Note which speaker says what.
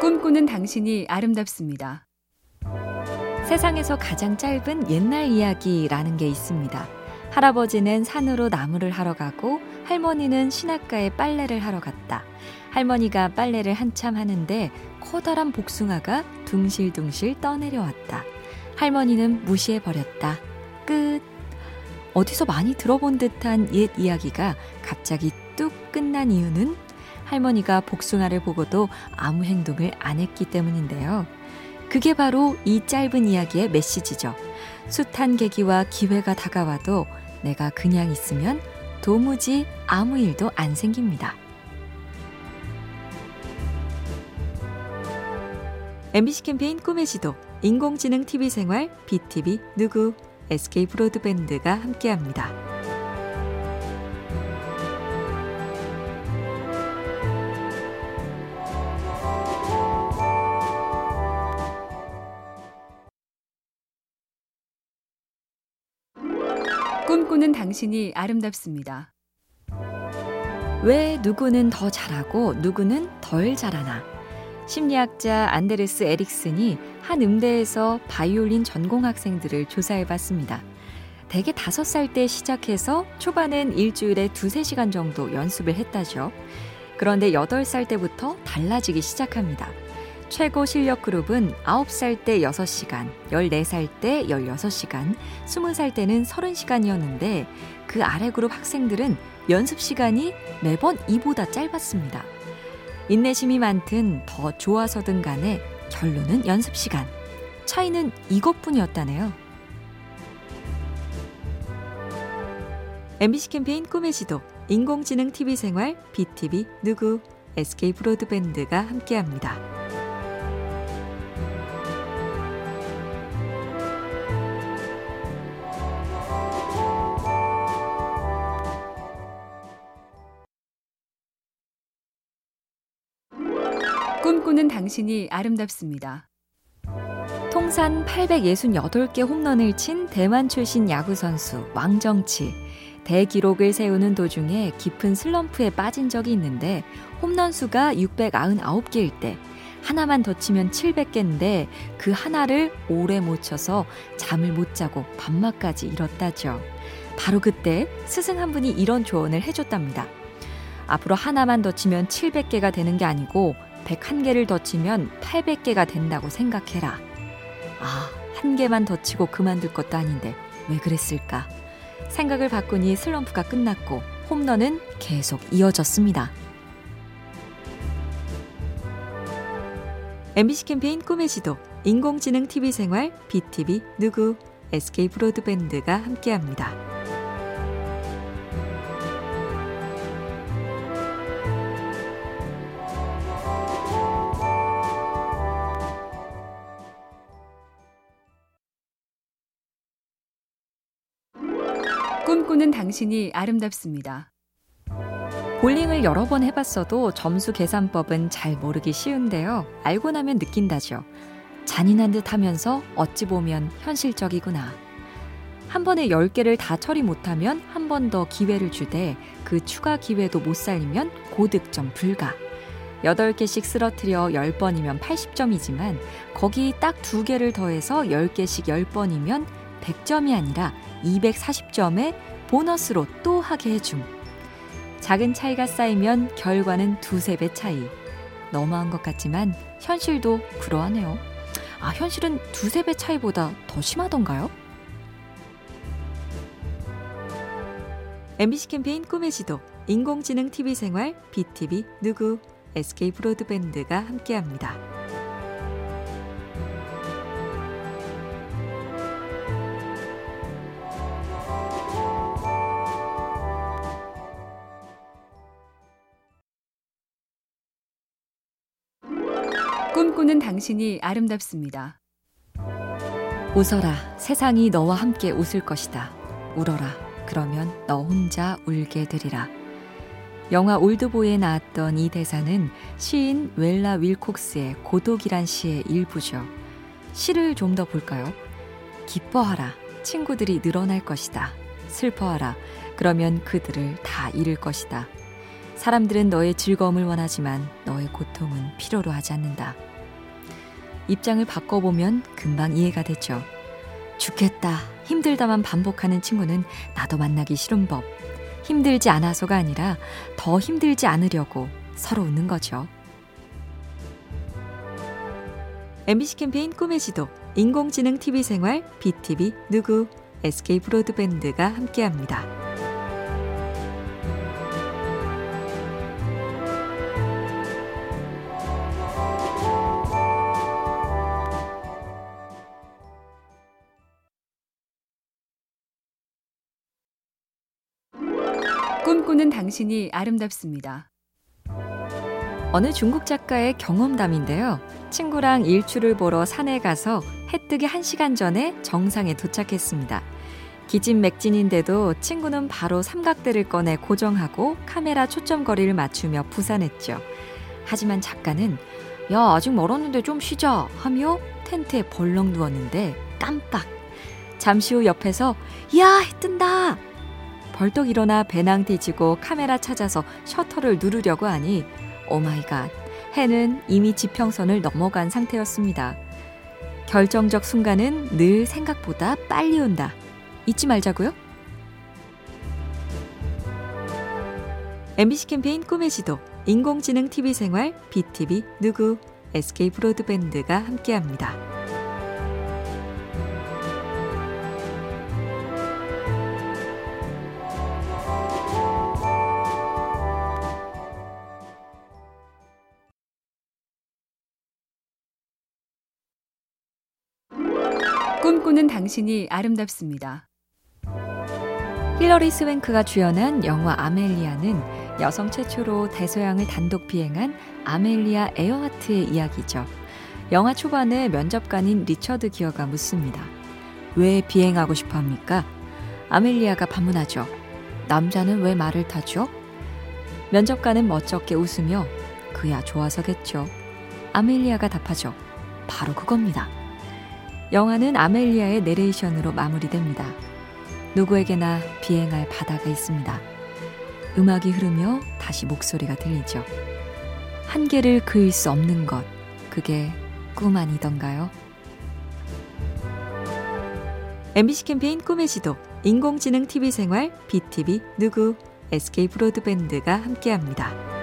Speaker 1: 꿈꾸는 당신이 아름답습니다.
Speaker 2: 세상에서 가장 짧은 옛날 이야기라는 게 있습니다. 할아버지는 산으로 나무를 하러 가고 할머니는 신학가에 빨래를 하러 갔다. 할머니가 빨래를 한참 하는데 커다란 복숭아가 둥실둥실 떠내려왔다. 할머니는 무시해 버렸다. 끝. 어디서 많이 들어본 듯한 옛 이야기가 갑자기 뚝 끝난 이유는 할머니가 복숭아를 보고도 아무 행동을 안 했기 때문인데요. 그게 바로 이 짧은 이야기의 메시지죠. 숱한 계기와 기회가 다가와도 내가 그냥 있으면 도무지 아무 일도 안 생깁니다. MBC 캠페인 꿈의 지도, 인공지능 TV 생활, BTV 누구, SK 브로드밴드가 함께합니다.
Speaker 1: 꿈꾸는 당신이 아름답습니다.
Speaker 2: 왜 누구는 더 잘하고 누구는 덜 잘하나? 심리학자 안데르스 에릭슨이 한 음대에서 바이올린 전공 학생들을 조사해 봤습니다. 대개 다섯 살 때 시작해서 초반엔 일주일에 두세 시간 정도 연습을 했다죠. 그런데 여덟 살 때부터 달라지기 시작합니다. 최고 실력 그룹은 9살 때 6시간, 14살 때 16시간, 20살 때는 30시간이었는데 그 아래 그룹 학생들은 연습 시간이 매번 이보다 짧았습니다. 인내심이 많든 더 좋아서든 간에 결론은 연습 시간. 차이는 이것뿐이었다네요. MBC 캠페인 꿈의 지도, 인공지능 TV 생활, BTV 누구, SK 브로드밴드가 함께합니다.
Speaker 1: 꿈꾸는 당신이 아름답습니다.
Speaker 2: 통산 868개 홈런을 친 대만 출신 야구 선수 왕정치. 대기록을 세우는 도중에 깊은 슬럼프에 빠진 적이 있는데 홈런 수가 699개일 때 하나만 더 치면 700개인데 그 하나를 오래 못 쳐서 잠을 못 자고 밤낮까지 잃었다죠. 바로 그때 스승 한 분이 이런 조언을 해줬답니다. 앞으로 하나만 더 치면 700개가 되는 게 아니고 101개를 더 치면 800개가 된다고 생각해라. 아, 한 개만 더 치고 그만둘 것도 아닌데 왜 그랬을까? 생각을 바꾸니 슬럼프가 끝났고 홈런은 계속 이어졌습니다. MBC 캠페인 꿈의 지도, 인공지능 TV 생활, BTV 누구, SK 브로드밴드가 함께합니다.
Speaker 1: 꿈꾸는 당신이 아름답습니다.
Speaker 2: 볼링을 여러 번 해봤어도 점수 계산법은 잘 모르기 쉬운데요. 알고 나면 느낀다죠. 잔인한 듯 하면서 어찌 보면 현실적이구나. 한 번에 10개를 다 처리 못하면 한 번 더 기회를 주되 그 추가 기회도 못 살리면 고득점 불가. 8개씩 쓰러트려 10번이면 80점이지만 거기 딱 2개를 더해서 10개씩 10번이면 100점이 아니라 240점에 보너스로 또 하게 해줌. 작은 차이가 쌓이면 결과는 두세 배 차이. 너무한 것 같지만 현실도 그러하네요. 아, 현실은 두세 배 차이보다 더 심하던가요? MBC 캠페인 꿈의 지도, 인공지능 TV 생활, BTV 누구, SK 브로드밴드가 함께합니다.
Speaker 1: 꿈꾸는 당신이 아름답습니다.
Speaker 2: 웃어라. 세상이 너와 함께 웃을 것이다. 울어라. 그러면 너 혼자 울게 되리라. 영화 올드보이에 나왔던 이 대사는 시인 웰라 윌콕스의 고독이란 시의 일부죠. 시를 좀 더 볼까요? 기뻐하라. 친구들이 늘어날 것이다. 슬퍼하라. 그러면 그들을 다 잃을 것이다. 사람들은 너의 즐거움을 원하지만 너의 고통은 필요로 하지 않는다. 입장을 바꿔보면 금방 이해가 되죠. 죽겠다, 힘들다만 반복하는 친구는 나도 만나기 싫은 법. 힘들지 않아서가 아니라 더 힘들지 않으려고 서로 웃는 거죠. MBC 캠페인 꿈의 지도, 인공지능 TV 생활, BTV 누구, SK 브로드밴드가 함께합니다.
Speaker 1: 꿈꾸는 당신이 아름답습니다.
Speaker 2: 어느 중국 작가의 경험담인데요. 친구랑 일출을 보러 산에 가서 해 뜨기 1시간 전에 정상에 도착했습니다. 기진맥진인데도 친구는 바로 삼각대를 꺼내 고정하고 카메라 초점거리를 맞추며 부산했죠. 하지만 작가는 야 아직 멀었는데 좀 쉬자 하며 텐트에 벌렁 누웠는데 깜빡 잠시 후 옆에서 야 해 뜬다 벌떡 일어나 배낭 뒤지고 카메라 찾아서 셔터를 누르려고 하니 oh my god 해는 이미 지평선을 넘어간 상태였습니다. 결정적 순간은 늘 생각보다 빨리 온다. 잊지 말자고요. MBC 캠페인 꿈의 지도, 인공지능 TV 생활, BTV 누구, SK 브로드밴드가 함께합니다.
Speaker 1: 꿈꾸는 당신이 아름답습니다.
Speaker 2: 힐러리 스웽크가 주연한 영화 아멜리아는 여성 최초로 대서양을 단독 비행한 아멜리아 에어하트의 이야기죠. 영화 초반에 면접관인 리처드 기어가 묻습니다. 왜 비행하고 싶어 합니까? 아멜리아가 반문하죠. 남자는 왜 말을 타죠? 면접관은 멋쩍게 웃으며 그야 좋아서겠죠. 아멜리아가 답하죠. 바로 그겁니다. 영화는 아멜리아의 내레이션으로 마무리됩니다. 누구에게나 비행할 바다가 있습니다. 음악이 흐르며 다시 목소리가 들리죠. 한계를 그을 수 없는 것, 그게 꿈 아니던가요? MBC 캠페인 꿈의 지도, 인공지능 TV 생활, BTV 누구, SK 브로드밴드가 함께합니다.